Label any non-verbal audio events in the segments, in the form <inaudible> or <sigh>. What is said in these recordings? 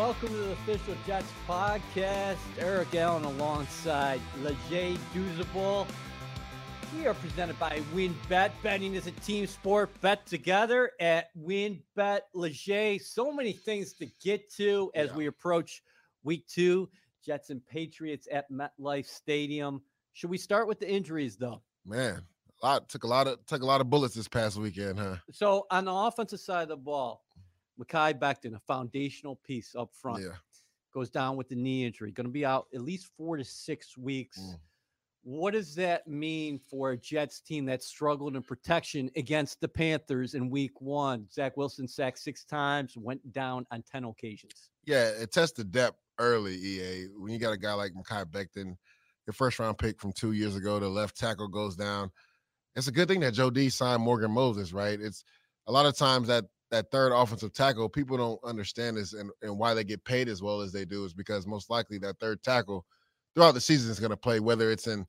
welcome to the official Jets podcast. Eric Allen alongside Leger Douzable. We are presented by WynnBET. Betting is a team sport. Bet together at WynnBET. Leger, so many things to get to as Yeah. we approach week two. Jets and Patriots at MetLife Stadium. Should we start with the injuries though? Man, a lot took a lot of took a lot of bullets this past weekend, huh? So on the offensive side of the ball, Mekhi Becton, a foundational piece up front, Yeah. goes down with the knee injury. Going to be out at least four to six weeks. Mm. What does that mean for a Jets team that struggled in protection against the Panthers in week one? Zach Wilson sacked six times, went down on 10 occasions. Yeah, it tests the depth early, EA. When you got a guy like Mekhi Becton, your first round pick from two years ago, the left tackle goes down. It's a good thing that Joe D signed Morgan Moses, right? It's a lot of times that that third offensive tackle, people don't understand this and, and why they get paid as well as they do is because most likely that third tackle throughout the season is going to play, whether it's in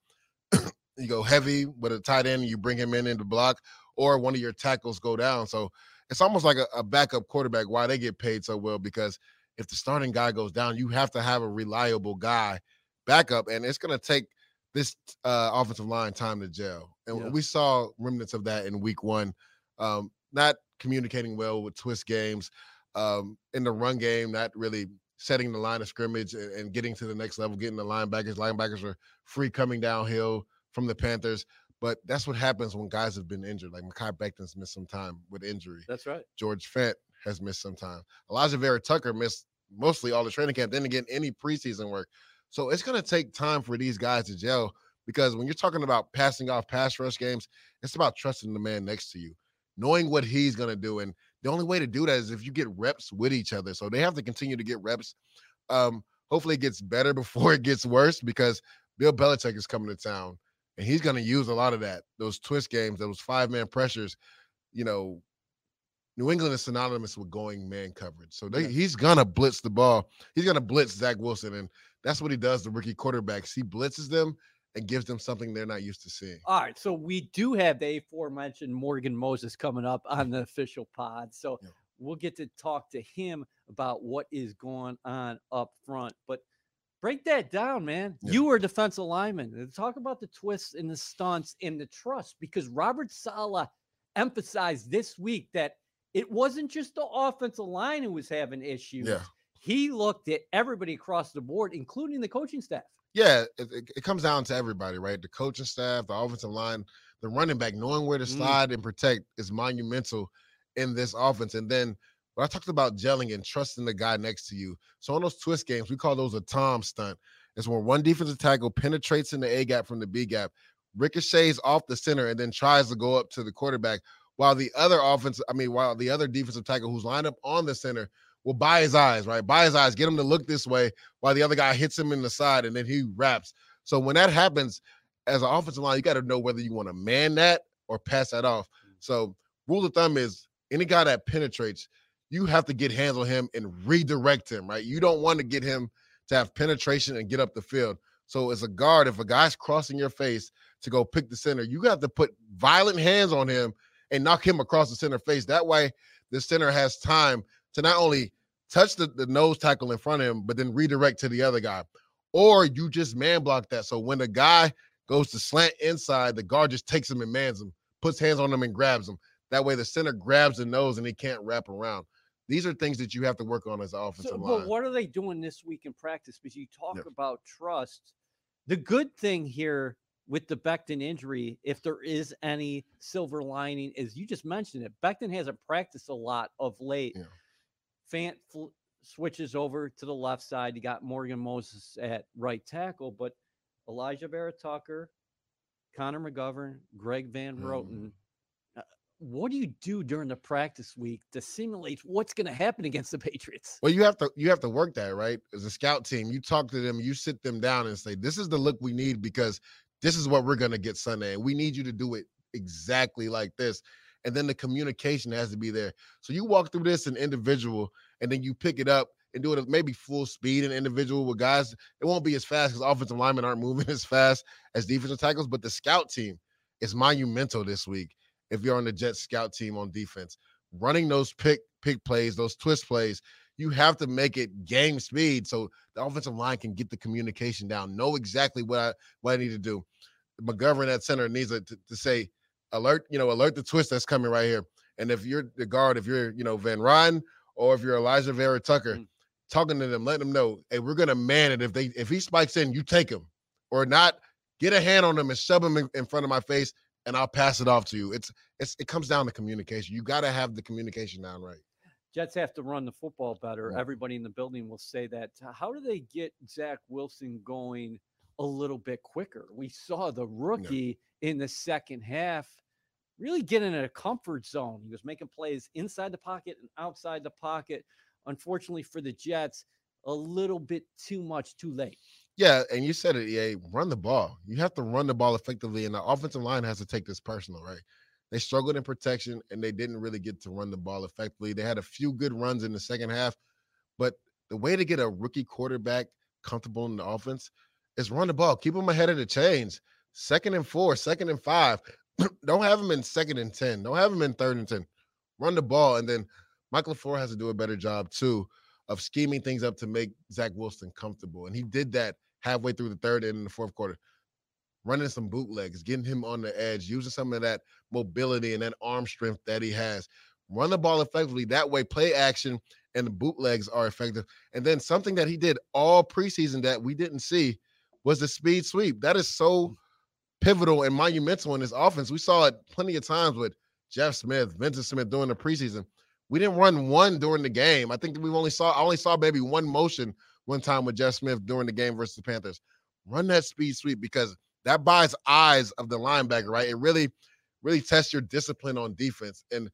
<coughs> you go heavy with a tight end you bring him in in the block, or one of your tackles go down. So it's almost like a, a backup quarterback why they get paid so well because if the starting guy goes down, you have to have a reliable guy backup, and it's going to take this uh, offensive line time to gel. And Yeah. we saw remnants of that in week one. Um, not communicating well with twist games um, in the run game, not really setting the line of scrimmage and, and getting to the next level, getting the linebackers. Linebackers are free coming downhill from the Panthers. But that's what happens when guys have been injured. Like Mekhi Becton's missed some time with injury. That's right. George Fant has missed some time. Alijah Vera Tucker missed mostly all the training camp, then again, any preseason work. So it's going to take time for these guys to gel because when you're talking about passing off pass rush games, it's about trusting the man next to you, knowing what he's going to do. And the only way to do that is if you get reps with each other. So they have to continue to get reps. Um, hopefully it gets better <laughs> before it gets worse because Bill Belichick is coming to town and he's going to use a lot of that, those twist games, those five man pressures. You know, New England is synonymous with going man coverage. So they, he's gonna blitz the ball. He's gonna blitz Zach Wilson, and that's what he does to rookie quarterbacks. He blitzes them and gives them something they're not used to seeing. All right. So we do have the aforementioned Morgan Moses coming up on the official pod. So Yeah. we'll get to talk to him about what is going on up front. But break that down, man. Yeah. You were a defensive lineman. Talk about the twists and the stunts and the trust because Robert Saleh emphasized this week that it wasn't just the offensive line who was having issues. Yeah. He looked at everybody across the board, including the coaching staff. Yeah, it, it, it comes down to everybody, right? The coaching staff, the offensive line, the running back, knowing where to Mm. slide and protect is monumental in this offense. And then when I talked about gelling and trusting the guy next to you. So on those twist games, we call those a Tom stunt. It's when one defensive tackle penetrates in the A gap from the B gap, ricochets off the center, and then tries to go up to the quarterback, while the other offense, I mean, while the other defensive tackle who's lined up on the center will buy his eyes, right? Buy his eyes, get him to look this way while the other guy hits him in the side and then he wraps. So when that happens, as an offensive line, you got to know whether you want to man that or pass that off. Mm. So rule of thumb is any guy that penetrates, you have to get hands on him and redirect him, right? You don't want to get him to have penetration and get up the field. So as a guard, if a guy's crossing your face to go pick the center, you have to put violent hands on him and knock him across the center face. That way, the center has time to not only touch the, the nose tackle in front of him, but then redirect to the other guy. Or you just man block that. So when the guy goes to slant inside, the guard just takes him and mans him, puts hands on him and grabs him. That way the center grabs the nose and he can't wrap around. These are things that you have to work on as an offensive So, line. but what are they doing this week in practice? Because you talk Yeah. about trust. The good thing here with the Becton injury, if there is any silver lining, is you just mentioned it. Becton hasn't practiced a lot of late. Yeah. Fant fl- switches over to the left side. You got Morgan Moses at right tackle, but Alijah Vera Tucker, Connor McGovern, Greg Van Mhm. Roten. uh, What do you do during the practice week to simulate what's going to happen against the Patriots? Well, you have to you have to work that right as a scout team. You talk to them, you sit them down and say, "This is the look we need because this is what we're gonna get Sunday, and we need you to do it exactly like this." And then the communication has to be there. So you walk through this in individual, and then you pick it up and do it maybe full speed in individual with guys. It won't be as fast because offensive linemen aren't <laughs> moving as fast as defensive tackles, but the scout team is monumental this week. If you're on the Jets scout team on defense, running those pick pick plays, those twist plays, you have to make it game speed so the offensive line can get the communication down, know exactly what I what I need to do. McGovern at center needs to, to say, alert, you know, alert the twist that's coming right here. And if you're the guard, if you're, you know, Van Ryan or if you're Alijah Vera Tucker, mm-hmm. talking to them, letting them know, hey, we're gonna man it. If they if he spikes in, you take him. Or not get a hand on him and shove him in, in front of my face and I'll pass it off to you. It's it's it comes down to communication. You got to have the communication down right. Jets have to run the football better. Yeah. Everybody in the building will say that. How do they get Zach Wilson going a little bit quicker? We saw the rookie. In the second half really get in a comfort zone. He was making plays inside the pocket and outside the pocket. Unfortunately for the Jets, a little bit too much too late. Yeah, and you said it, EA, run the ball. You have to run the ball effectively, and the offensive line has to take this personal, right? They struggled in protection and they didn't really get to run the ball effectively. They had a few good runs in the second half, but the way to get a rookie quarterback comfortable in the offense is run the ball. Keep them ahead of the chains. Second and four, second and five. <clears throat> Don't have them in second and 10. Don't have them in third and 10. Run the ball. And then Michael LaFleur has to do a better job, too, of scheming things up to make Zach Wilson comfortable. And he did that halfway through the third and in the fourth quarter running some bootlegs, getting him on the edge, using some of that mobility and that arm strength that he has. Run the ball effectively. That way, play action and the bootlegs are effective. And then something that he did all preseason that we didn't see was the speed sweep. That is so mm. Pivotal and monumental in this offense. We saw it plenty of times with Jeff Smith, Vyncint Smith during the preseason. We didn't run one during the game. I think we only saw I only saw maybe one motion one time with Jeff Smith during the game versus the Panthers. Run that speed sweep because that buys eyes of the linebacker, right? It really, really tests your discipline on defense and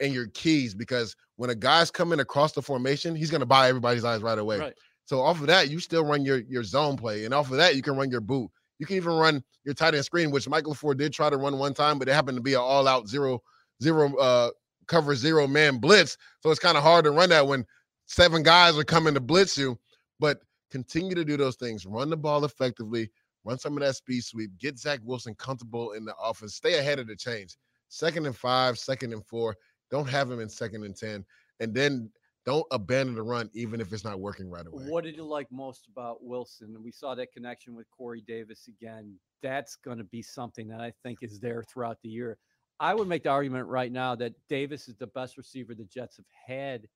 and your keys because when a guy's coming across the formation, he's gonna buy everybody's eyes right away. Right. So off of that, you still run your your zone play, and off of that, you can run your boot. You can even run your tight end screen, which Michael Ford did try to run one time, but it happened to be an all out zero zero uh cover zero man blitz. So it's kind of hard to run that when seven guys are coming to blitz you. But continue to do those things. Run the ball effectively run some of that speed sweep, get Zach Wilson comfortable in the offense, stay ahead of the change. Second and five, second and four. Don't have him in second and 10. And then don't abandon the run, even if it's not working right away. What did you like most about Wilson? We saw that connection with Corey Davis again. That's going to be something that I think is there throughout the year. I would make the argument right now that Davis is the best receiver the Jets have had,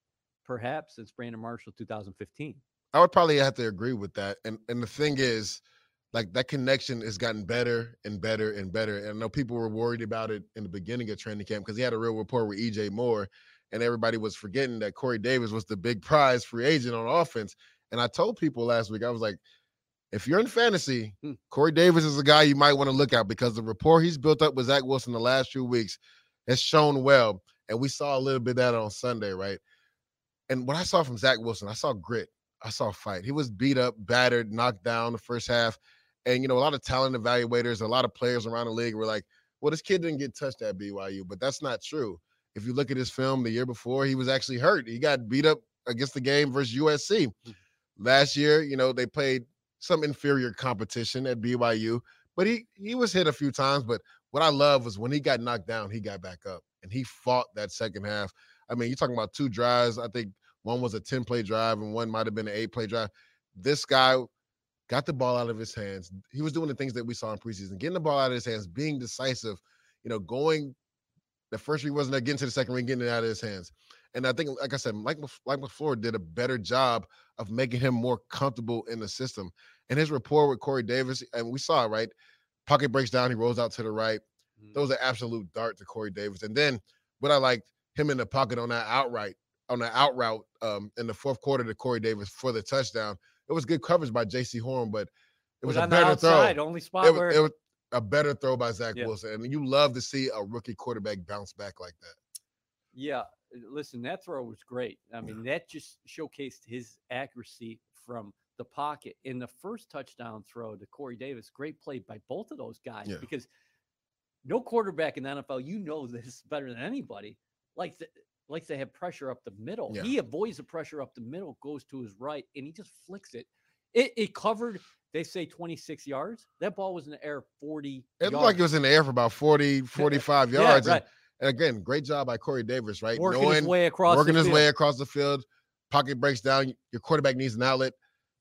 perhaps since Brandon Marshall 2015. I would probably have to agree with that. And and the thing is, like that connection has gotten better and better and better. And I know people were worried about it in the beginning of training camp because he had a real rapport with EJ Moore, and everybody was forgetting that Corey Davis was the big prize free agent on offense. And I told people last week, I was like, if you're in fantasy, hmm. Corey Davis is a guy you might want to look at because the rapport he's built up with Zach Wilson the last few weeks has shown well. And we saw a little bit of that on Sunday, right? And what I saw from Zach Wilson, I saw grit. I saw fight. He was beat up, battered, knocked down the first half. And you know, a lot of talent evaluators, a lot of players around the league were like, "Well, this kid didn't get touched at BYU," but that's not true. If you look at his film the year before, he was actually hurt. He got beat up against the game versus USC. Mm. Last year, you know, they played some inferior competition at BYU, but he he was hit a few times. But what I love was when he got knocked down, he got back up and he fought that second half. I mean, you're talking about two drives. I think one was a 10 play drive and one might have been an eight play drive. This guy got the ball out of his hands. He was doing the things that we saw in preseason, getting the ball out of his hands, being decisive, you know, going the first week wasn't to the second week, getting it out of his hands. And I think, like I said, Mike, Mike LaFleur did a better job of making him more comfortable in the system. And his rapport with Corey Davis, and we saw it, right? Pocket breaks down, he rolls out to the right. Mm-hmm. Those are absolute dart to Corey Davis. And then what I liked, him in the pocket on that outright, on the out route um, in the fourth quarter to Corey Davis for the touchdown it was good coverage by Jaycee Horn, but it was, was a better outside, throw. Only spot it, where... it was a better throw by Zach yeah. Wilson, and you love to see a rookie quarterback bounce back like that. Yeah, uh, listen, that throw was great. I mean, yeah. that just showcased his accuracy from the pocket in the first touchdown throw to Corey Davis. Great play by both of those guys yeah. because no quarterback in the NFL, you know <laughs> this better than anybody. Like the, likes to have pressure up the middle. He avoids the pressure up the middle, goes to his right, and he just flicks it. It, it covered, they say 26 yards. That ball was in the air 40. It looked yards. like it was in the air for about 40, <laughs> 45 yards. yeah, right. and, and, again, great job by Corey Davis, right? Working Knowing, his way across working his way across the field, pocket breaks down, your quarterback needs an outlet.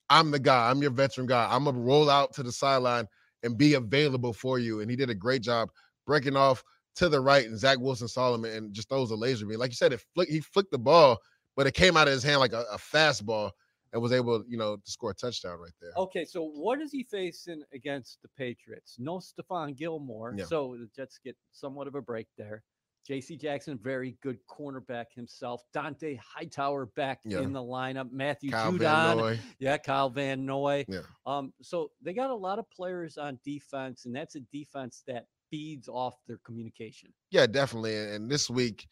I'm the guy. I'm your veteran guy. I'm gonna roll out to the sideline and be available for you. And he did a great job breaking off to the right, and Zach Wilson Solomon and just throws a laser beam. Like you said, it flick, he flicked the ball, but it came out of his hand like a, a fastball and was able, you know, to score a touchdown right there. Okay, so what is he facing against the Patriots? No Stephon Gilmore, Yeah. so the Jets get somewhat of a break there. J.C. Jackson, very good cornerback himself. Dont'a Hightower back Yeah. in the lineup. Matthew Kyle Judon, yeah, Kyle Van Noy. Yeah. Um, so they got a lot of players on defense, and that's a defense that feeds off their communication. Yeah, definitely. And, and this week,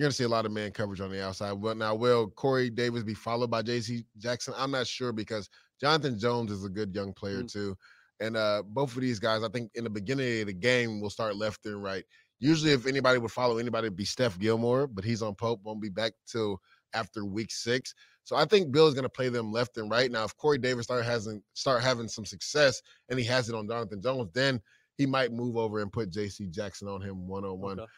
you're gonna see a lot of man coverage on the outside. Well, now will Corey Davis be followed by JC Jackson? I'm not sure because Jonathan Jones is a good young player Mm. too. And uh both of these guys, I think in the beginning of the game will start left and right. Usually, if anybody would follow anybody, it'd be Steph Gilmore, but he's on PUP, won't be back till after week six. So I think Bill is going to play them left and right. Now, if Corey Davis start having start having some success and he has it on Jonathan Jones, then he might move over and put J.C. Jackson on him one on one. Okay.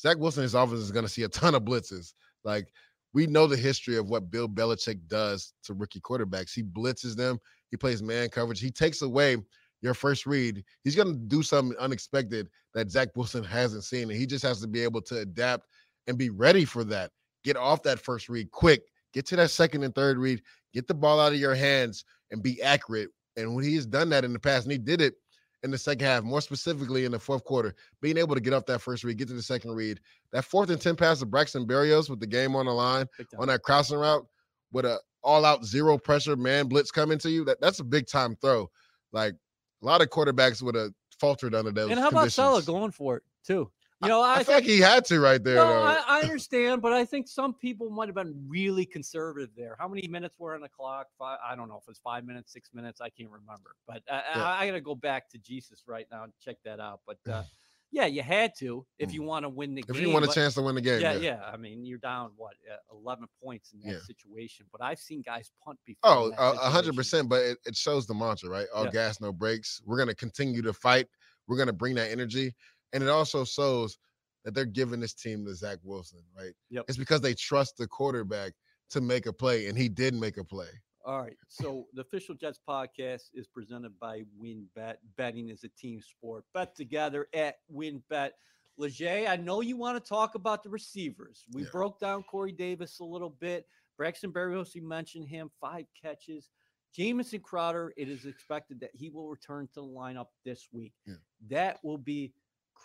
Zach Wilson, his offense is going to see a ton of blitzes. Like we know the history of what Bill Belichick does to rookie quarterbacks. He blitzes them. He plays man coverage. He takes away your first read. He's going to do something unexpected that Zach Wilson hasn't seen, and he just has to be able to adapt and be ready for that. Get off that first read quick. Get to that second and third read. Get the ball out of your hands and be accurate. And when he's done that in the past, and he did it in the second half, more specifically in the fourth quarter, being able to get off that first read, get to the second read. That fourth and 10 pass to Braxton Berrios with the game on the line on that crossing route with a all out zero pressure man blitz coming to you, that, that's a big time throw. Like a lot of quarterbacks would have faltered under those. and how about Saleh going for it too? You know, I, I, feel like he had to right there, No, though. I, I understand, but I think some people might have been really conservative there. How many minutes were on the clock? Five, I don't know if it's five minutes, six minutes. I can't remember. But I, Yeah. I, I got to go back to Jesus right now and check that out. But uh, <sighs> yeah, you had to if you want to win the Mm. if game. you want a but- chance to win the game, yeah, yeah. yeah. I mean, you're down what uh, 11 points in that Yeah. situation. But I've seen guys punt before. Oh, in that a a hundred situation. percent. But it, it shows the mantra, right? All gas, no breaks. We're gonna continue to fight. We're gonna bring that energy, and it also shows that they're giving this team to Zach Wilson, right? Yep. It's because they trust the quarterback to make a play, and he did make a play. All right. So the official Jets podcast is presented by WynnBET. Betting is a team sport. Bet together at WynnBET. Leger, I know you want to talk about the receivers. We Yeah. broke down Corey Davis a little bit. Braxton Berrios, you mentioned him, five catches. Jamison Crowder, it is expected that he will return to the lineup this week. Yeah. That will be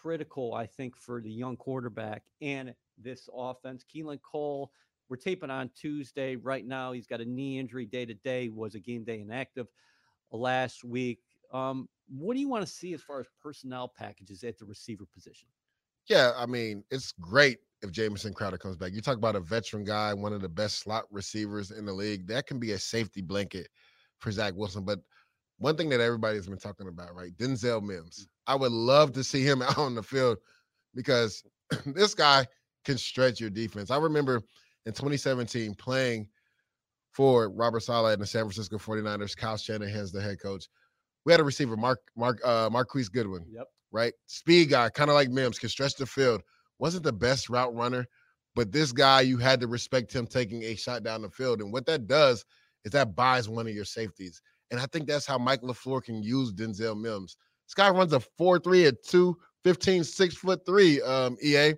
critical, I think, for the young quarterback and this offense. Keelan Cole, we're taping on Tuesday. Right now, he's got a knee injury day to day, was a game day inactive last week. Um, what do you want to see as far as personnel packages at the receiver position? Yeah, I mean, it's great if Jamison Crowder comes back. You talk about a veteran guy, one of the best slot receivers in the league. That can be a safety blanket for Zach Wilson. But one thing that everybody's been talking about, right? Denzel Mims. I would love to see him <laughs> out on the field because <clears throat> this guy can stretch your defense. I remember in 2017 playing for Robert Saleh and the San Francisco 49ers. Kyle Shanahan's the head coach. We had a receiver, Mark Mark uh Marquise Goodwin Yep. right? Speed guy, kind of like Mims, can stretch the field. Wasn't the best route runner, but this guy, you had to respect him taking a shot down the field. And what that does is that buys one of your safeties. And I think that's how Mike LaFleur can use Denzel Mims. This guy runs a 4-3 at 2, 15, 6 foot three, um, EA.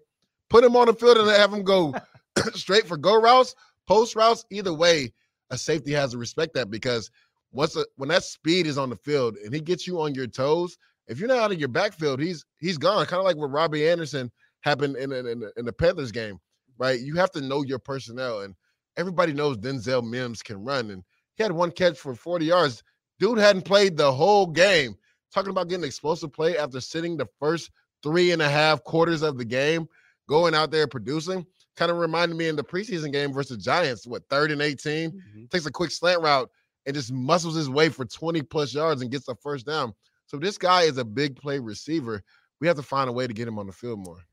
Put him on the field and have him go <laughs> <coughs> straight for go routes, post routes. Either way, a safety has to respect that because once a, when that speed is on the field and he gets you on your toes, if you're not out of your backfield, he's he's gone. Kind of like what Robbie Anderson happened in in, in, the- in the Panthers game, right? You have to know your personnel, and everybody knows Denzel Mims can run, and he had one catch for 40 yards. Dude hadn't played the whole game. Talking about getting explosive play after sitting the first three and a half quarters of the game, going out there producing. Kind of reminded me in the preseason game versus Giants, what third and 18 Mhm. takes a quick slant route and just muscles his way for 20 plus yards and gets a first down. So this guy is a big play receiver. We have to find a way to get him on the field more.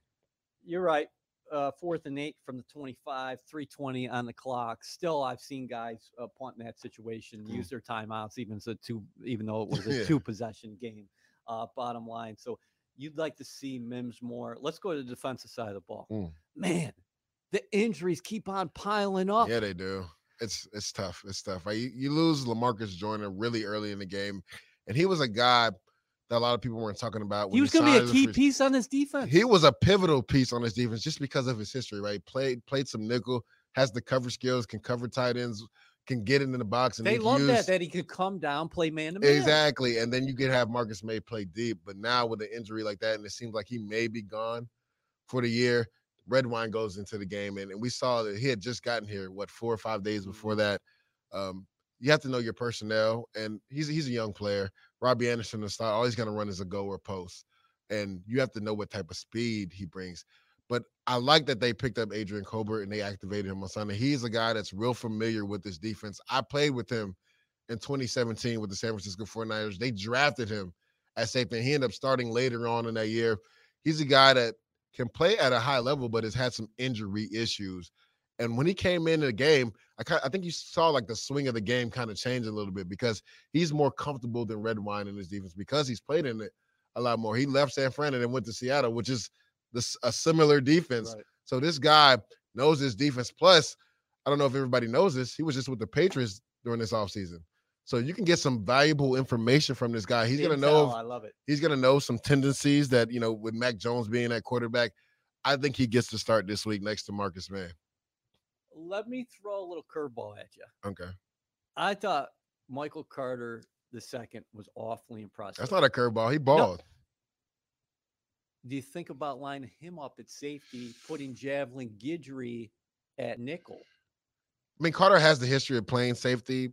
You're right. Uh, fourth and eight from the 25, 320 on the clock. Still, I've seen guys uh, punt in that situation, Mm. use their timeouts, even so two, even though it was a <laughs> Yeah. two possession game. Uh, bottom line, so you'd like to see Mims more. Let's go to the defensive side of the ball. Mm. Man, the injuries keep on piling up. Yeah, they do. it's it's tough. It's tough. Right? You, you lose Lamarcus Joyner really early in the game, and he was a guy that a lot of people weren't talking about. He was going to be a key piece on this defense. He was a pivotal piece on this defense just because of his history. Right? Played played some nickel, has the cover skills, can cover tight ends, can get into the box. And they love use, that that he could come down, play man to man. Exactly, and then you could have Marcus Maye play deep. But now with an injury like that, and it seems like he may be gone for the year. Redwine goes into the game, and, and we saw that he had just gotten here, what, four or five days before mm-hmm. that. Um, you have to know your personnel, and he's he's a young player. Robbie Anderson, the style, all he's going to run is a go or post, and you have to know what type of speed he brings. But I like that they picked up Adrian Colbert and they activated him on Sunday. He's a guy that's real familiar with this defense. I played with him in 2017 with the San Francisco 49ers. They drafted him at safety, he ended up starting later on in that year. He's a guy that can play at a high level, but has had some injury issues. And when he came into the game, I, I think you saw like the swing of the game kind of change a little bit because he's more comfortable than Redwine in his defense because he's played in it a lot more. He left San Fran and then went to Seattle, which is this a similar defense. Right. So this guy knows his defense. Plus, I don't know if everybody knows this. He was just with the Patriots during this offseason. So you can get some valuable information from this guy. He's gonna know. I love it. He's gonna know some tendencies that you know with Mac Jones being that quarterback. I think he gets to start this week next to Marcus Maye. Let me throw a little curveball at you. Okay. I thought Michael Carter the second was awfully impressive. That's not a curveball. He balled. No. Do you think about lining him up at safety, putting Javelin Guidry at nickel? I mean, Carter has the history of playing safety.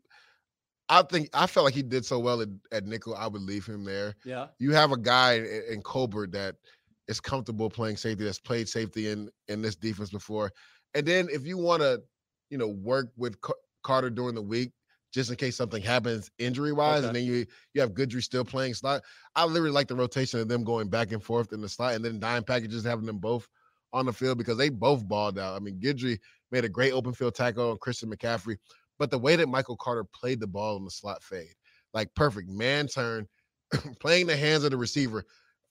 I think I felt like he did so well at, at nickel. I would leave him there. Yeah. You have a guy in, in Colbert that is comfortable playing safety. That's played safety in in this defense before. And then if you want to, you know, work with Carter during the week, just in case something happens injury wise, okay. and then you you have Guidry still playing slot. I literally like the rotation of them going back and forth in the slot, and then dime packages having them both on the field because they both balled out. I mean, Guidry made a great open field tackle on Christian McCaffrey. But the way that Michael Carter played the ball in the slot fade, like perfect man turn, <laughs> playing the hands of the receiver,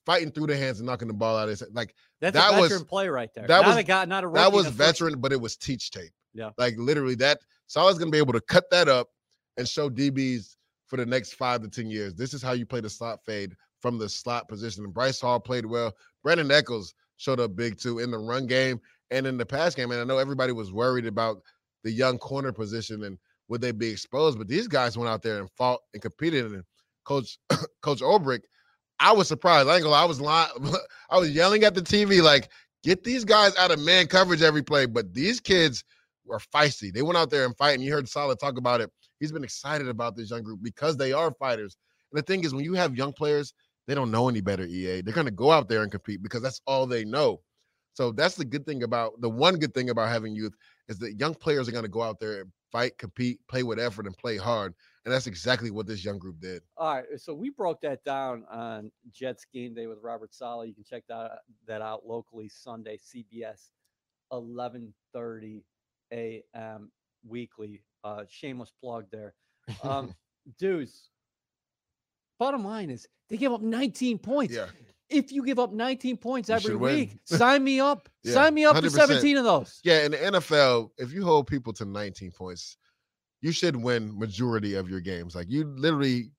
fighting through the hands and knocking the ball out. of It's like that's that a veteran was, play right there. That not was a guy, not a that was veteran, first. but it was teach tape. Yeah, like literally that. Saleh's gonna be able to cut that up and show DBs for the next five to ten years. This is how you play the slot fade from the slot position. And Bryce Hall played well. Brandin Echols showed up big too in the run game and in the pass game. And I know everybody was worried about the young corner position and would they be exposed? But these guys went out there and fought and competed. And Coach <coughs> Coach Ulbrich, I was surprised. I ain't gonna I was lying, <laughs> I was yelling at the TV like, get these guys out of man coverage every play. But these kids were feisty. They went out there and fight. And you heard Saleh talk about it. He's been excited about this young group because they are fighters. And the thing is, when you have young players, they don't know any better, EA. They're gonna go out there and compete because that's all they know. So that's the good thing about the one good thing about having youth is that young players are to go out there and fight, compete, play with effort, and play hard. And that's exactly what this young group did. All right. So we broke that down on Jets game day with Robert Saleh. You can check that, that out locally Sunday, CBS, 1130 a.m. weekly. Uh, shameless plug there. Um, <laughs> dudes, bottom line is they gave up 19 points. Yeah if you give up 19 points every week, sign me up. <laughs> yeah, sign me up 100%. for 17 of those. Yeah, in the NFL, if you hold people to 19 points, you should win majority of your games. Like you literally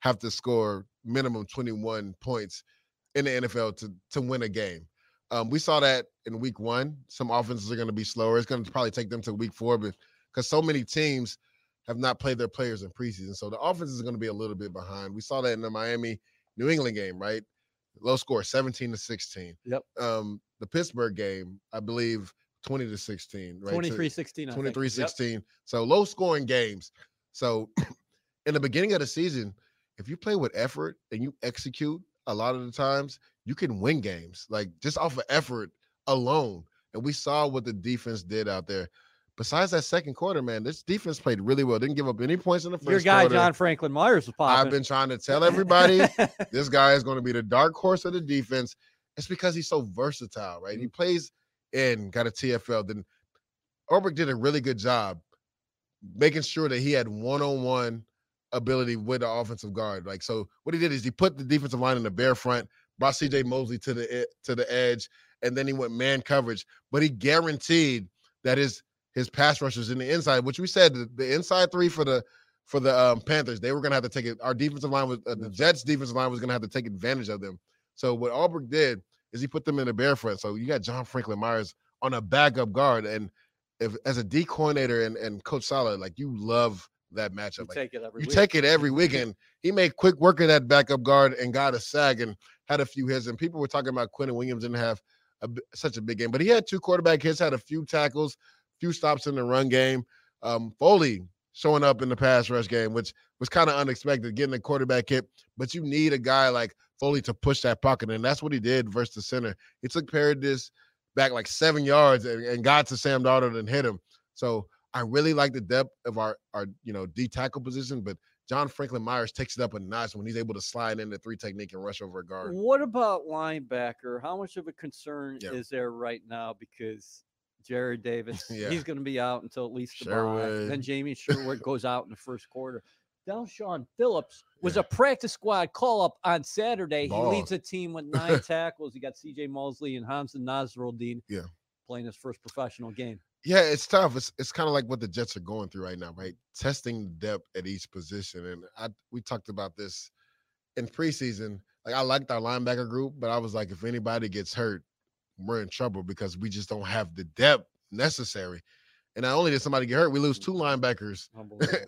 have to score minimum 21 points in the NFL to to win a game. Um, we saw that in week one. Some offenses are going to be slower. It's going to probably take them to week four, but because so many teams have not played their players in preseason, so the offense is going to be a little bit behind. We saw that in the Miami New England game, right? low score 17 to 16 yep um the pittsburgh game i believe 20 to 16 right 23 16 23 16 yep. so low scoring games so in the beginning of the season if you play with effort and you execute a lot of the times you can win games like just off of effort alone and we saw what the defense did out there besides that second quarter, man, this defense played really well. Didn't give up any points in the first. Your guy quarter. John Franklin Myers was popping. I've been trying to tell everybody <laughs> this guy is going to be the dark horse of the defense. It's because he's so versatile, right? He mm. plays in got a TFL. Then Ulbrich did a really good job making sure that he had one-on-one ability with the offensive guard. Like so, what he did is he put the defensive line in the bare front, brought CJ Mosley to the to the edge, and then he went man coverage. But he guaranteed that his his pass rushers in the inside, which we said the, the inside three for the for the um, Panthers, they were going to have to take it. Our defensive line was uh, the Jets' defensive line was going to have to take advantage of them. So what Ulbrich did is he put them in the bare front. So you got John Franklin Myers on a backup guard, and if as a D coordinator and, and Coach Saleh, like you love that matchup. You like, take it every you week. take it every weekend. He made quick work of that backup guard and got a sag and had a few hits. And people were talking about Quinnen Williams didn't have a, such a big game, but he had two quarterback hits, had a few tackles, few stops in the run game. Um, Foley showing up in the pass rush game, which was kind of unexpected, getting a quarterback hit. But you need a guy like Foley to push that pocket, and that's what he did versus the center. He took Paradis back like seven yards and, and got to Sam Darnold and hit him. So I really like the depth of our our you know D tackle position, but John Franklin Myers takes it up a notch when he's able to slide in the three technique and rush over a guard. What about linebacker? How much of a concern Yeah. is there right now? Because Jarrad Davis, <laughs> Yeah. he's going to be out until at least the bye. Then Jamien Sherwood goes out in the first quarter. Sean Phillips was Yeah. a practice squad call up on Saturday. He leads a team with <laughs> nine tackles. He got CJ Mosley and Hamsah Nasirildeen Yeah. playing his first professional game. Yeah, it's tough. It's it's kind of like what the Jets are going through right now, right? Testing depth at each position, and I we talked about this in preseason. Like I liked our linebacker group, but I was like, if anybody gets hurt, we're in trouble because we just don't have the depth necessary. And not only did somebody get hurt, we lose two linebackers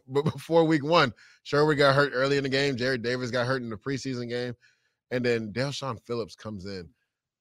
<laughs> but before week one, Sherwood got hurt early in the game. Jarrad Davis got hurt in the preseason game. And then Del'Shawn Phillips comes in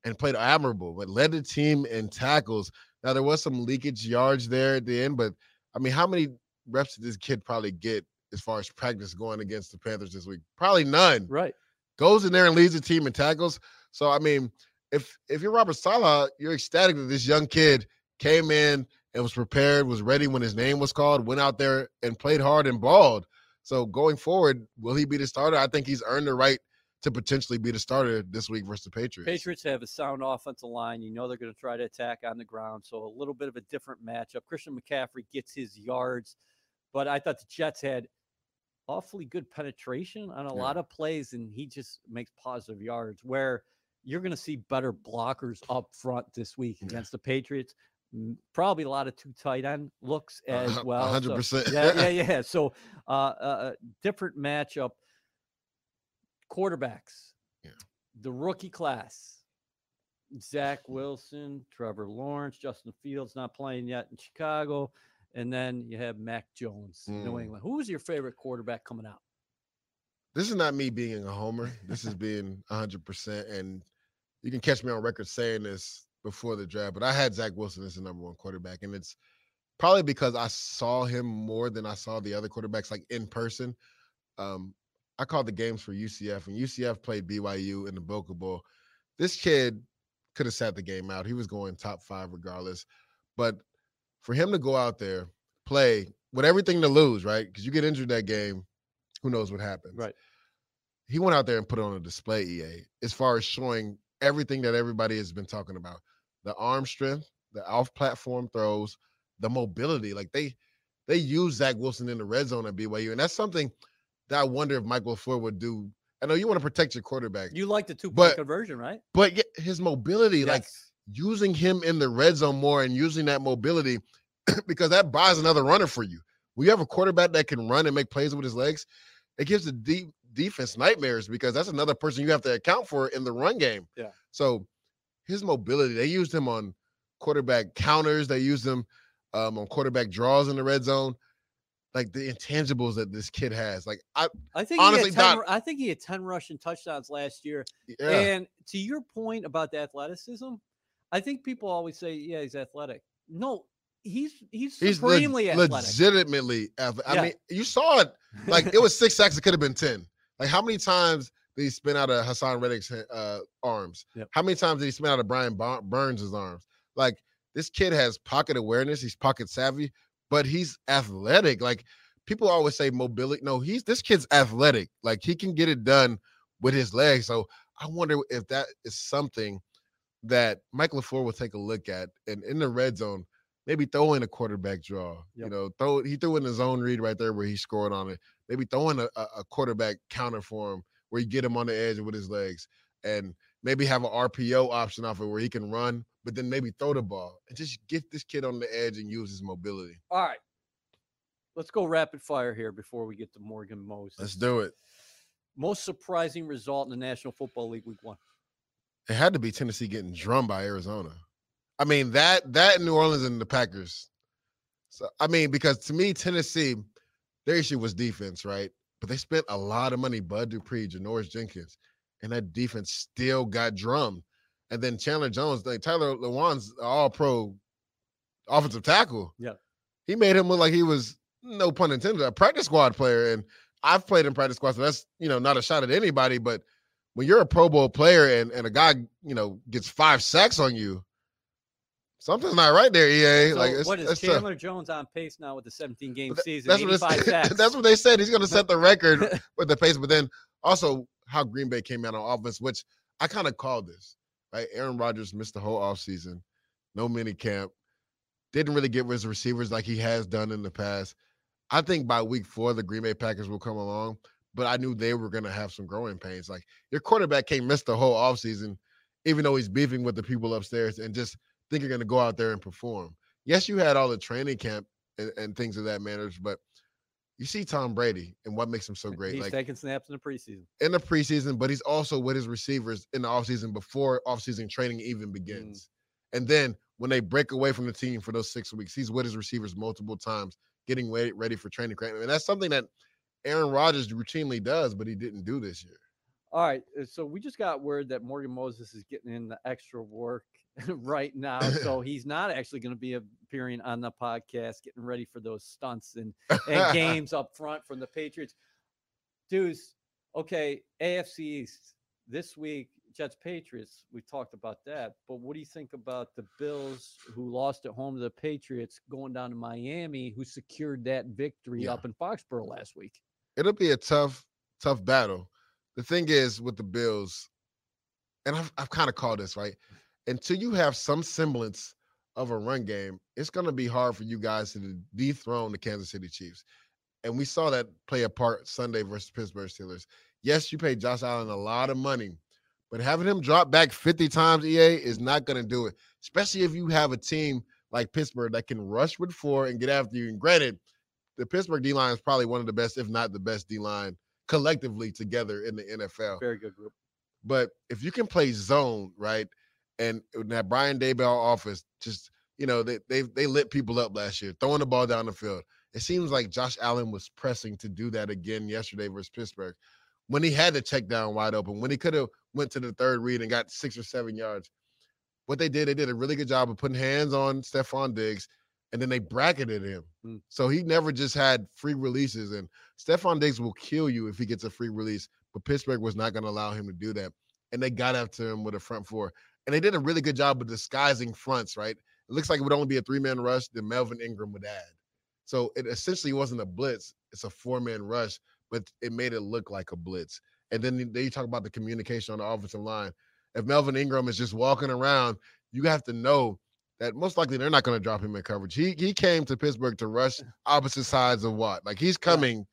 and played admirable, but led the team in tackles. Now, there was some leakage yards there at the end, but I mean, how many reps did this kid probably get as far as practice going against the Panthers this week? Probably none. right. Goes in there and leads the team in tackles. So, I mean, if if you're Robert Saleh, you're ecstatic that this young kid came in and was prepared, was ready when his name was called, went out there and played hard and balled. So going forward, will he be the starter? I think he's earned the right to potentially be the starter this week versus the Patriots. Patriots have a sound offensive line. You know they're going to try to attack on the ground. So a little bit of a different matchup. Christian McCaffrey gets his yards, but I thought the Jets had awfully good penetration on a Yeah. lot of plays, and he just makes positive yards. Where you're going to see better blockers up front this week against the Patriots. Probably a lot of two tight end looks as well. a hundred So- percent. yeah, yeah, <laughs> yeah. So, uh, uh, different matchup. Quarterbacks. Yeah. The rookie class. Zach Wilson, Trevor Lawrence, Justin Fields not playing yet in Chicago, and then you have Mac Jones, New Mm. England. Who's your favorite quarterback coming out? This is not me being a homer. This is being 100%. And you can catch me on record saying this before the draft, but I had Zach Wilson as the number one quarterback. And it's probably because I saw him more than I saw the other quarterbacks, like in person. Um, I called the games for UCF, and UCF played BYU in the Boca Bowl. This kid could have sat the game out. He was going top five regardless. But for him to go out there, play with everything to lose, right? Because you get injured that game, who knows what happens Right. he went out there and put it on a display EA as far as showing everything that everybody has been talking about the arm strength, the off platform throws, the mobility. Like they they use Zach Wilson in the red zone at BYU. And that's something that I wonder if Michael Ford would do. I know you want to protect your quarterback, You like the two point But- conversion, right? but his mobility, like using him in the red zone more and using that mobility <clears throat> because that buys another runner for you. When you have a quarterback that can run and make plays with his legs, it gives the deep defense nightmares because that's another person you have to account for in the run game. Yeah. So his mobility, they used him on quarterback counters, they used him um, on quarterback draws in the red zone. Like the intangibles that this kid has. Like I I think honestly, he had 10, Doc- ru- I think he had 10 rushing touchdowns last year. yeah. And to your point about the athleticism, I think people always say, "Yeah, he's athletic." No, he's he's He's leg- supremely athletic. legitimately athletic. I Yeah. mean, you saw it like it was six sacks. It could have been ten. Like how many times did he spin out of Haason Reddick's uh, arms? Yep. How many times did he spin out of Brian Burns' arms? Like this kid has pocket awareness. He's pocket savvy, but he's athletic. Like people always say mobility. No, he's this kid's athletic. Like he can get it done with his legs. So I wonder if that is something that Mike LaFleur will take a look at and in the red zone maybe throw in a quarterback draw. You know, throw he threw in the zone read right there where he scored on it. Maybe throw in a, a a quarterback counter for him where you get him on the edge with his legs, and maybe have an RPO option off it where he can run but then maybe throw the ball and just get this kid on the edge and use his mobility. All right. Let's go rapid fire here before we get to Morgan Moses. Let's do it. Most surprising result in the National Football League Week One. It had to be Tennessee getting drummed by Arizona. I mean that that New Orleans and the Packers. So I mean, because to me, Tennessee, their issue was defense, right? But they spent a lot of money, Bud Dupree, Janoris Jenkins, and that defense still got drummed. And then Chandler Jones, like Taylor Lewan's all pro offensive tackle. Yeah. He made him look like he was, no pun intended, a practice squad player. And I've played in practice squad, so that's you know not a shot at anybody, but when you're a Pro Bowl player and, and a guy, you know, gets five sacks on you, something's not right there, EA. So like it's, what is it's tough. Chandler Jones on pace now with the 17 game that- season? That's what, <laughs> that's what they said. He's going to set the record <laughs> with the pace. But then also how Green Bay came out on offense, which I kind of called this, right? Aaron Rodgers missed the whole offseason, no mini camp, didn't really get with his receivers like he has done in the past. I think by week four, the Green Bay Packers will come along, but I knew they were going to have some growing pains. Like your quarterback can't miss the whole offseason, even though he's beefing with the people upstairs and just think you're going to go out there and perform. Yes, you had all the training camp and, and things of that manners, but you see Tom Brady and what makes him so great. He's like taking snaps in the preseason. in the preseason, but he's also with his receivers in the offseason before offseason training Mm. even begins. And then when they break away from the team for those six weeks, he's with his receivers multiple times, getting ready, ready for training camp. And that's something that Aaron Rodgers routinely does, but he didn't do this year. All right. uh, So we just got word that Morgan Moses is getting in the extra work <laughs> right now. So he's not actually going to be appearing on the podcast, getting ready for those stunts and, and <laughs> games up front from the Patriots. Dudes, okay, AFC East this week, Jets Patriots. We talked about that, but what do you think about the Bills who lost at home to the Patriots going down to Miami, who secured that victory Yeah. up in Foxborough last week? It'll be a tough, tough battle. The thing is with the Bills, and I've, I've kind of called this, right? Until you have some semblance of a run game, it's going to be hard for you guys to dethrone the Kansas City Chiefs. And we saw that play a part Sunday versus Pittsburgh Steelers. Yes, you paid Josh Allen a lot of money, but having him drop back 50 times, EA, is not going to do it, especially if you have a team like Pittsburgh that can rush with four and get after you. And granted, the Pittsburgh D line is probably one of the best, if not the best D line collectively together in the NFL. Very good group. But if you can play zone, right, and that Brian Daboll office, just you know, they they they lit people up last year, throwing the ball down the field. It seems like Josh Allen was pressing to do that again yesterday versus Pittsburgh. When he had the check down wide open, when he could have went to the third read and got six or seven yards. What they did, they did a really good job of putting hands on Stefon Diggs, and then they bracketed him. Mm. So he never just had free releases. And Stefon Diggs will kill you if he gets a free release, but Pittsburgh was not going to allow him to do that. And they got after him with a front four. And they did a really good job of disguising fronts, right? It looks like it would only be a three man rush, that Melvin Ingram would add. So it essentially wasn't a blitz, it's a four man rush, but it made it look like a blitz. And then they talk about the communication on the offensive line. If Melvin Ingram is just walking around, you have to know that most likely they're not going to drop him in coverage. He he came to Pittsburgh to rush opposite sides of what? Like he's coming,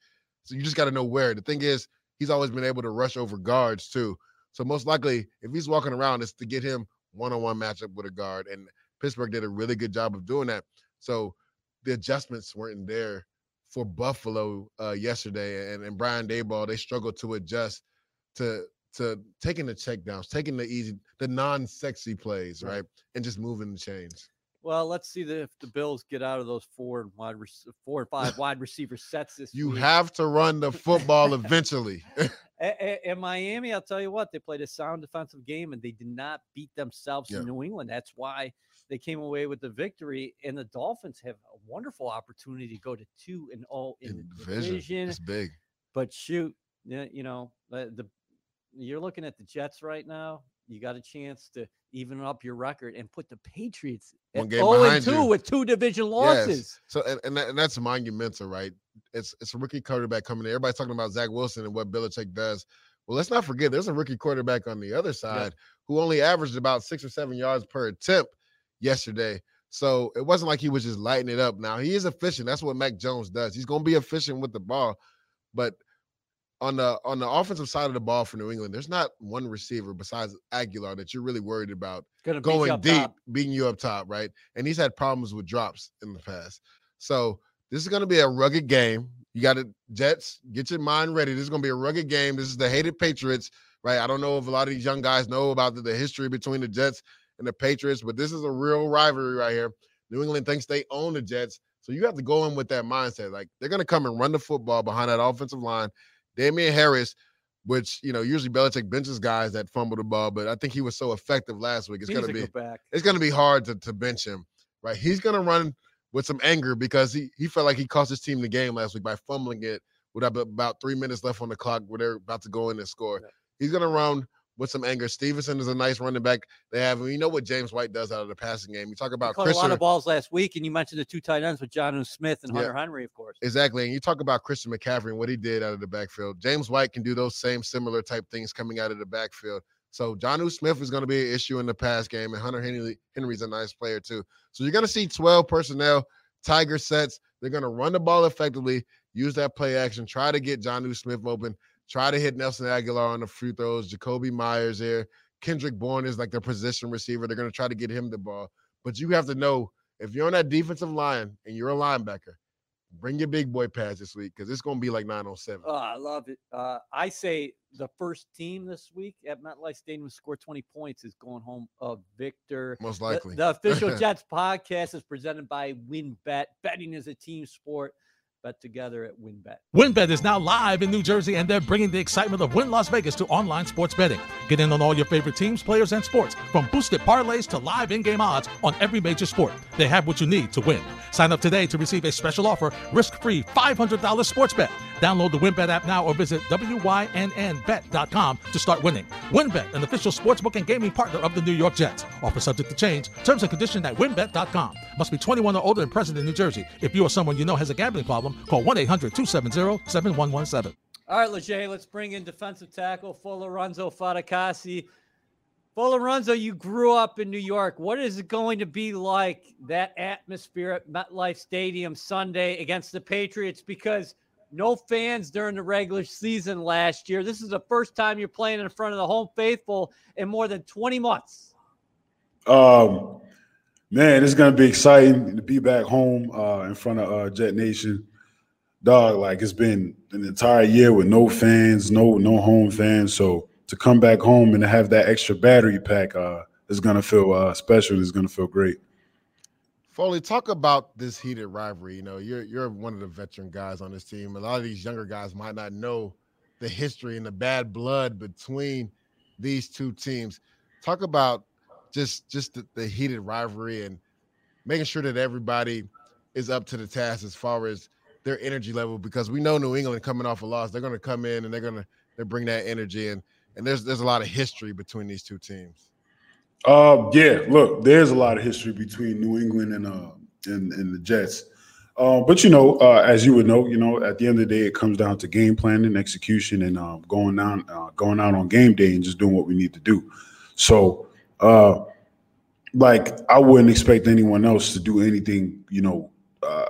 so you just got to know where. The thing is, he's always been able to rush over guards too. So most likely, if he's walking around, it's to get him one-on-one matchup with a guard. And Pittsburgh did a really good job of doing that. So the adjustments weren't there for Buffalo uh, yesterday, and and Brian Daboll they struggled to adjust to to taking the check downs, taking the easy, the non-sexy plays, Right. right, and just moving the chains. Well, let's see the, if the Bills get out of those four and wide rec- four and five wide receiver sets this You week. have to run the football <laughs> eventually. <laughs> In Miami, I'll tell you what, they played a sound defensive game and they did not beat themselves Yeah. in New England. That's why they came away with the victory. And the Dolphins have a wonderful opportunity to go to two and oh in, in the division, division. it's big. But shoot, you know, the, the you're looking at the Jets right now. You got a chance to even up your record and put the Patriots at game 0 and 2 you. with two division Yes. losses. So and and, that, and that's monumental, right? It's it's a rookie quarterback coming in. Everybody's talking about Zach Wilson and what Belichick does. Well, let's not forget there's a rookie quarterback on the other side who only averaged about six or seven yards per attempt yesterday. So it wasn't like he was just lighting it up. Now he is efficient. That's what Mac Jones does. He's gonna be efficient with the ball, but on the on the offensive side of the ball for New England, there's not one receiver besides Agholor that you're really worried about going deep, top. beating you up top, right? And he's had problems with drops in the past. So this is going to be a rugged game. You got to Jets, get your mind ready. This is going to be a rugged game. This is the hated Patriots, right? I don't know if a lot of these young guys know about the, the history between the Jets and the Patriots, but this is a real rivalry right here. New England thinks they own the Jets. So you have to go in with that mindset. Like they're going to come and run the football behind that offensive line. Damien Harris, which you know usually Belichick benches guys that fumble the ball, but I think he was so effective last week. It's going to be it's to be hard to, to bench him. Right, he's going to run with some anger because he he felt like he cost his team the game last week by fumbling it with about three minutes left on the clock where they're about to go in and score. Yeah. He's going to run with some anger. Stevenson is a nice running back they have. And you know what James White does out of the passing game. You talk about Christian, a lot of balls last week, and you mentioned the two tight ends with Jonnu Smith and Hunter yeah, Henry, of course. Exactly. And you talk about Christian McCaffrey and what he did out of the backfield. James White can do those same similar type things coming out of the backfield. So Jonnu Smith is going to be an issue in the pass game, and Hunter Henry Henry's a nice player too. So you're going to see 12 personnel, Tiger sets. They're going to run the ball effectively, use that play action, try to get Jonnu Smith open, try to hit Nelson Agholor on the free throws, Jakobi Meyers there, Kendrick Bourne is like their position receiver. They're going to try to get him the ball. But you have to know if you're on that defensive line and you're a linebacker, bring your big boy pads this week because it's going to be like 907. Oh, I love it. Uh, I say the first team this week at MetLife Stadium to score 20 points is going home of victor. Most likely. The, the official <laughs> Jets podcast is presented by WynnBET. Betting is a team sport bet together at WynnBET. WynnBET is now live in New Jersey, and they're bringing the excitement of Wynn Las Vegas to online sports betting. Get in on all your favorite teams, players, and sports, from boosted parlays to live in-game odds on every major sport. They have what you need to win. Sign up today to receive a special offer, risk-free $500 sports bet. Download the WynnBET app now or visit wynnbet.com to start winning. WynnBET, an official sportsbook and gaming partner of the New York Jets. Offer subject to change. Terms and conditions at wynnbet.com. Must be 21 or older and present in New Jersey. If you or someone you know has a gambling problem, call 1-800-270-7117. All right, Leger, let's bring in defensive tackle Folorunso Fatukasi. Folorunso, you grew up in New York. What is it going to be like that atmosphere at MetLife Stadium Sunday against the Patriots? Because no fans during the regular season last year. This is the first time you're playing in front of the home faithful in more than 20 months. Um, man, it's gonna be exciting to be back home uh, in front of uh, Jet Nation. Dog, like it's been an entire year with no fans, no no home fans. So to come back home and to have that extra battery pack uh, is gonna feel uh, special. It's gonna feel great. Foley, talk about this heated rivalry. You know, you're you're one of the veteran guys on this team. A lot of these younger guys might not know the history and the bad blood between these two teams. Talk about just just the, the heated rivalry and making sure that everybody is up to the task as far as their energy level because we know New England coming off a loss, they're going to come in and they're going to they bring that energy and and there's there's a lot of history between these two teams. Uh, yeah. Look, there's a lot of history between New England and uh and, and the Jets. Uh, but you know, uh, as you would know, you know, at the end of the day, it comes down to game planning, execution, and uh, going down, uh, going out on game day and just doing what we need to do. So, uh, like, I wouldn't expect anyone else to do anything, you know, uh,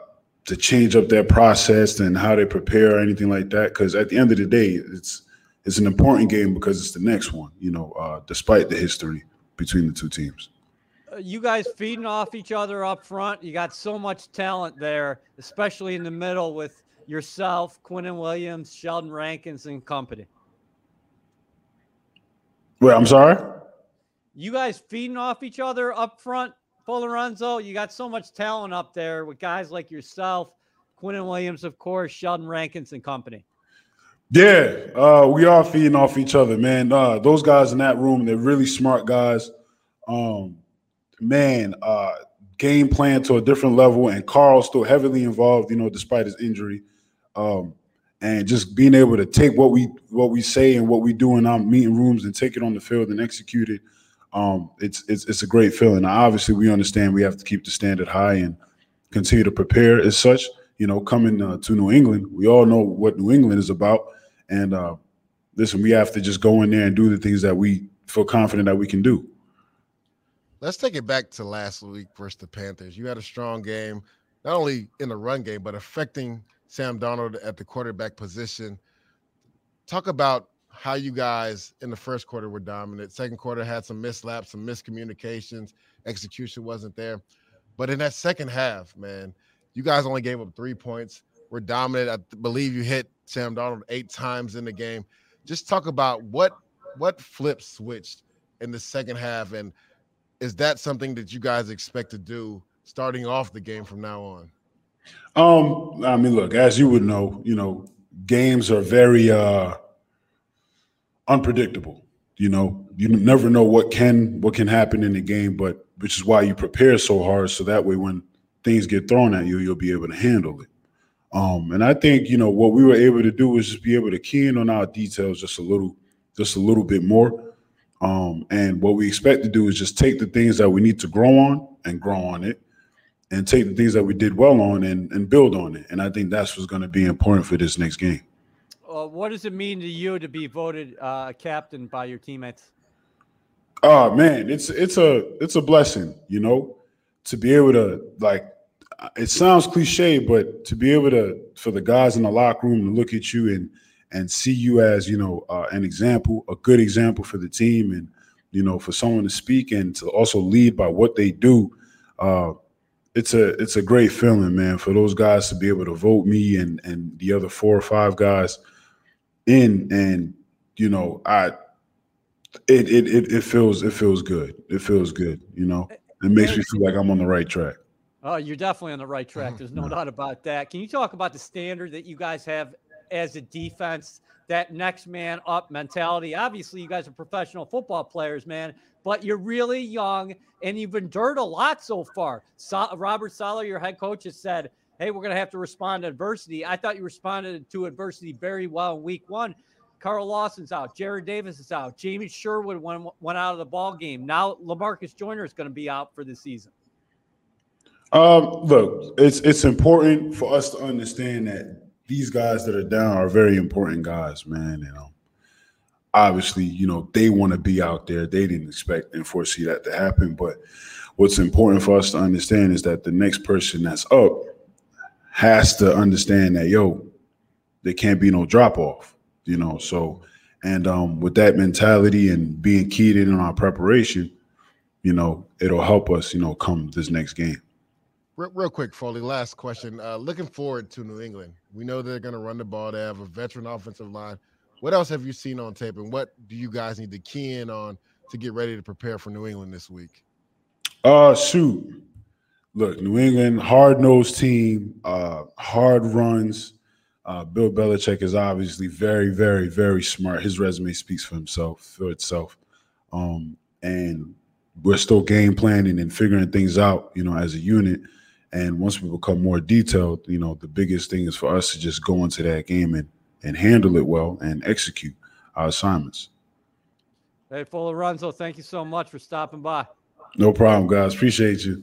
to change up their process and how they prepare or anything like that. Because at the end of the day, it's it's an important game because it's the next one, you know, uh, despite the history between the two teams. Uh, you guys feeding off each other up front. You got so much talent there, especially in the middle with yourself, Quinnen Williams, Sheldon Rankins, and company. Wait, I'm sorry. You guys feeding off each other up front, Folorunso. You got so much talent up there with guys like yourself, Quinnen Williams, of course, Sheldon Rankins, and company. Yeah, uh, we are feeding off each other, man. Uh, those guys in that room, they're really smart guys. Um, man, uh, game plan to a different level, and Carl's still heavily involved, you know, despite his injury. Um, and just being able to take what we what we say and what we do in our meeting rooms and take it on the field and execute it. Um, it's it's it's a great feeling. Now, obviously, we understand we have to keep the standard high and continue to prepare as such. You know, coming uh, to New England, we all know what New England is about and uh, listen, we have to just go in there and do the things that we feel confident that we can do. Let's take it back to last week versus the Panthers. You had a strong game, not only in the run game, but affecting Sam Darnold at the quarterback position. talk about how you guys in the first quarter were dominant. Second quarter had some mislaps, some miscommunications, execution wasn't there. But in that second half, man, you guys only gave up three points. We're dominant. I believe you hit Sam Darnold eight times in the game. Just talk about what what flip switched in the second half, and is that something that you guys expect to do starting off the game from now on? Um, I mean, look, as you would know, you know, games are very uh unpredictable. You know, you never know what can what can happen in the game, but which is why you prepare so hard so that way when things get thrown at you, you'll be able to handle it. Um, and I think you know what we were able to do was just be able to key in on our details just a little, just a little bit more. Um, and what we expect to do is just take the things that we need to grow on and grow on it, and take the things that we did well on and, and build on it. And I think that's what's going to be important for this next game. Uh, what does it mean to you to be voted uh, captain by your teammates? Oh man, it's it's a it's a blessing, you know, to be able to like. It sounds cliche, but to be able to for the guys in the locker room to look at you and and see you as you know uh, an example, a good example for the team, and you know for someone to speak and to also lead by what they do. Uh, it's a it's a great feeling, man, for those guys to be able to vote me and and the other four or five guys in, and you know I it, it it it feels it feels good. It feels good. You know, it makes me feel like I'm on the right track. Oh, you're definitely on the right track. There's no <laughs> doubt about that. Can you talk about the standard that you guys have as a defense? That next man up mentality. Obviously, you guys are professional football players, man, but you're really young and you've endured a lot so far. So, Robert Saleh, your head coach, has said, "Hey, we're going to have to respond to adversity." I thought you responded to adversity very well in Week One. Carl Lawson's out. Jarrad Davis is out. Jamien Sherwood went, went out of the ball game. Now Lamarcus Joyner is going to be out for the season. Um, look, it's it's important for us to understand that these guys that are down are very important guys, man. You know, obviously, you know they want to be out there. They didn't expect and foresee that to happen. But what's important for us to understand is that the next person that's up has to understand that yo, there can't be no drop off you know. So, and um, with that mentality and being keyed in on our preparation, you know, it'll help us, you know, come this next game. Real, quick, Foley. Last question. Uh, looking forward to New England. We know they're going to run the ball. They have a veteran offensive line. What else have you seen on tape, and what do you guys need to key in on to get ready to prepare for New England this week? Uh, shoot. Look, New England, hard nosed team, uh, hard runs. Uh, Bill Belichick is obviously very, very, very smart. His resume speaks for himself, for itself. Um, and we're still game planning and figuring things out, you know, as a unit. And once we become more detailed, you know, the biggest thing is for us to just go into that game and and handle it well and execute our assignments. Hey, Folorunso, thank you so much for stopping by. No problem, guys. Appreciate you.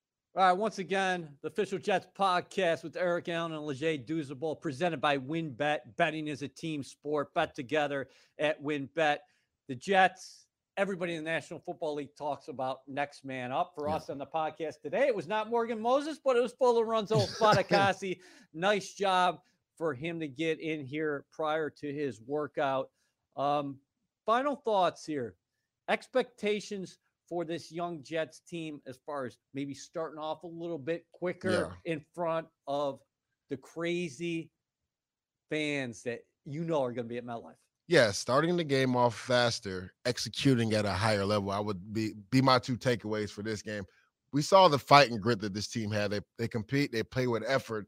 All right, once again, the official Jets podcast with Eric Allen and Leger Douzable, presented by WynnBET. Betting is a team sport. Bet together at WynnBET. The Jets, everybody in the National Football League talks about next man up. For yeah. us on the podcast today, it was not Morgan Moses, but it was Folorunso <laughs> Fatukasi. nice job for him to get in here prior to his workout. Um, final thoughts here. Expectations for this young Jets team as far as maybe starting off a little bit quicker yeah. in front of the crazy fans that you know are going to be at MetLife? Yeah, starting the game off faster, executing at a higher level. I would be be my two takeaways for this game. We saw the fight and grit that this team had. They they compete, they play with effort,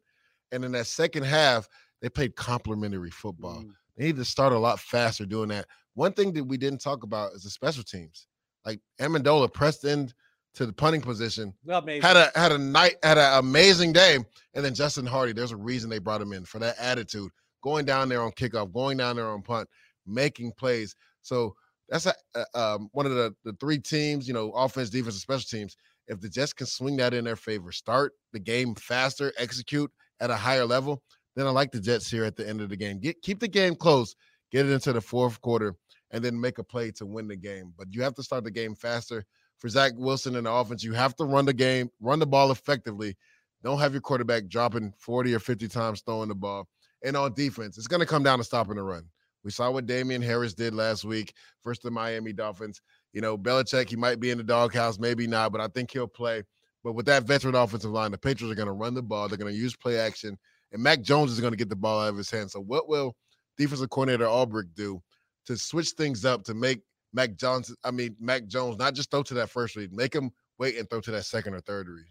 and in that second half, they played complementary football. Mm. They need to start a lot faster doing that. One thing that we didn't talk about is the special teams. Like Ammendola pressed in to the punting position. Amazing. Had a had a night had an amazing day, and then Justin Hardy. There's a reason they brought him in for that attitude. going down there on kickoff, going down there on punt, making plays. So that's a, a um, one of the, the three teams, you know, offense, defense, and special teams. If the Jets can swing that in their favor, start the game faster, execute at a higher level, then I like the Jets here at the end of the game. Get keep the game close, get it into the fourth quarter, and then make a play to win the game. But you have to start the game faster. For Zach Wilson in the offense, you have to run the game, run the ball effectively. Don't have your quarterback dropping 40 or 50 times throwing the ball. And on defense, it's going to come down to stopping the run. We saw what Damien Harris did last week versus the Miami Dolphins. You know, Belichick, he might be in the doghouse, maybe not, but I think he'll play. But with that veteran offensive line, the Patriots are going to run the ball. They're going to use play action, and Mac Jones is going to get the ball out of his hands. So, what will defensive coordinator Ulbrich do to switch things up to make Mac Jones, I mean, Mac Jones, not just throw to that first read, make him wait and throw to that second or third read?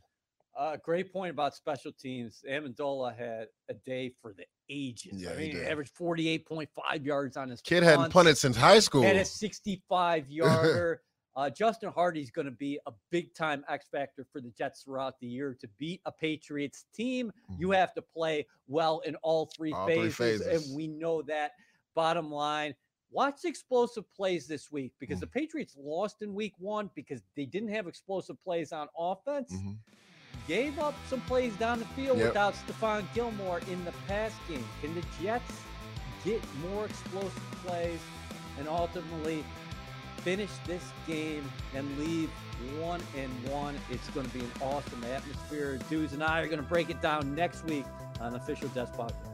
Uh, great point about special teams. Ammendola had a day for the ages. Yeah, I he mean, he did. averaged 48.5 yards on his Kid hadn't punted since high school. and a 65 yarder. <laughs> uh, Justin Hardy's going to be a big time X factor for the Jets throughout the year. To beat a Patriots team, you Mhm. have to play well in all three, All three phases, phases. and we know that. Bottom line, watch explosive plays this week because Mm. the Patriots lost in week one because they didn't have explosive plays on offense Mhm. gave up some plays down the field Yep. without Stephon Gilmore in the pass game. Can the Jets get more explosive plays and ultimately finish this game and leave one and one? It's going to be an awesome atmosphere. Dudes and I are going to break it down next week on Official Jets Podcast.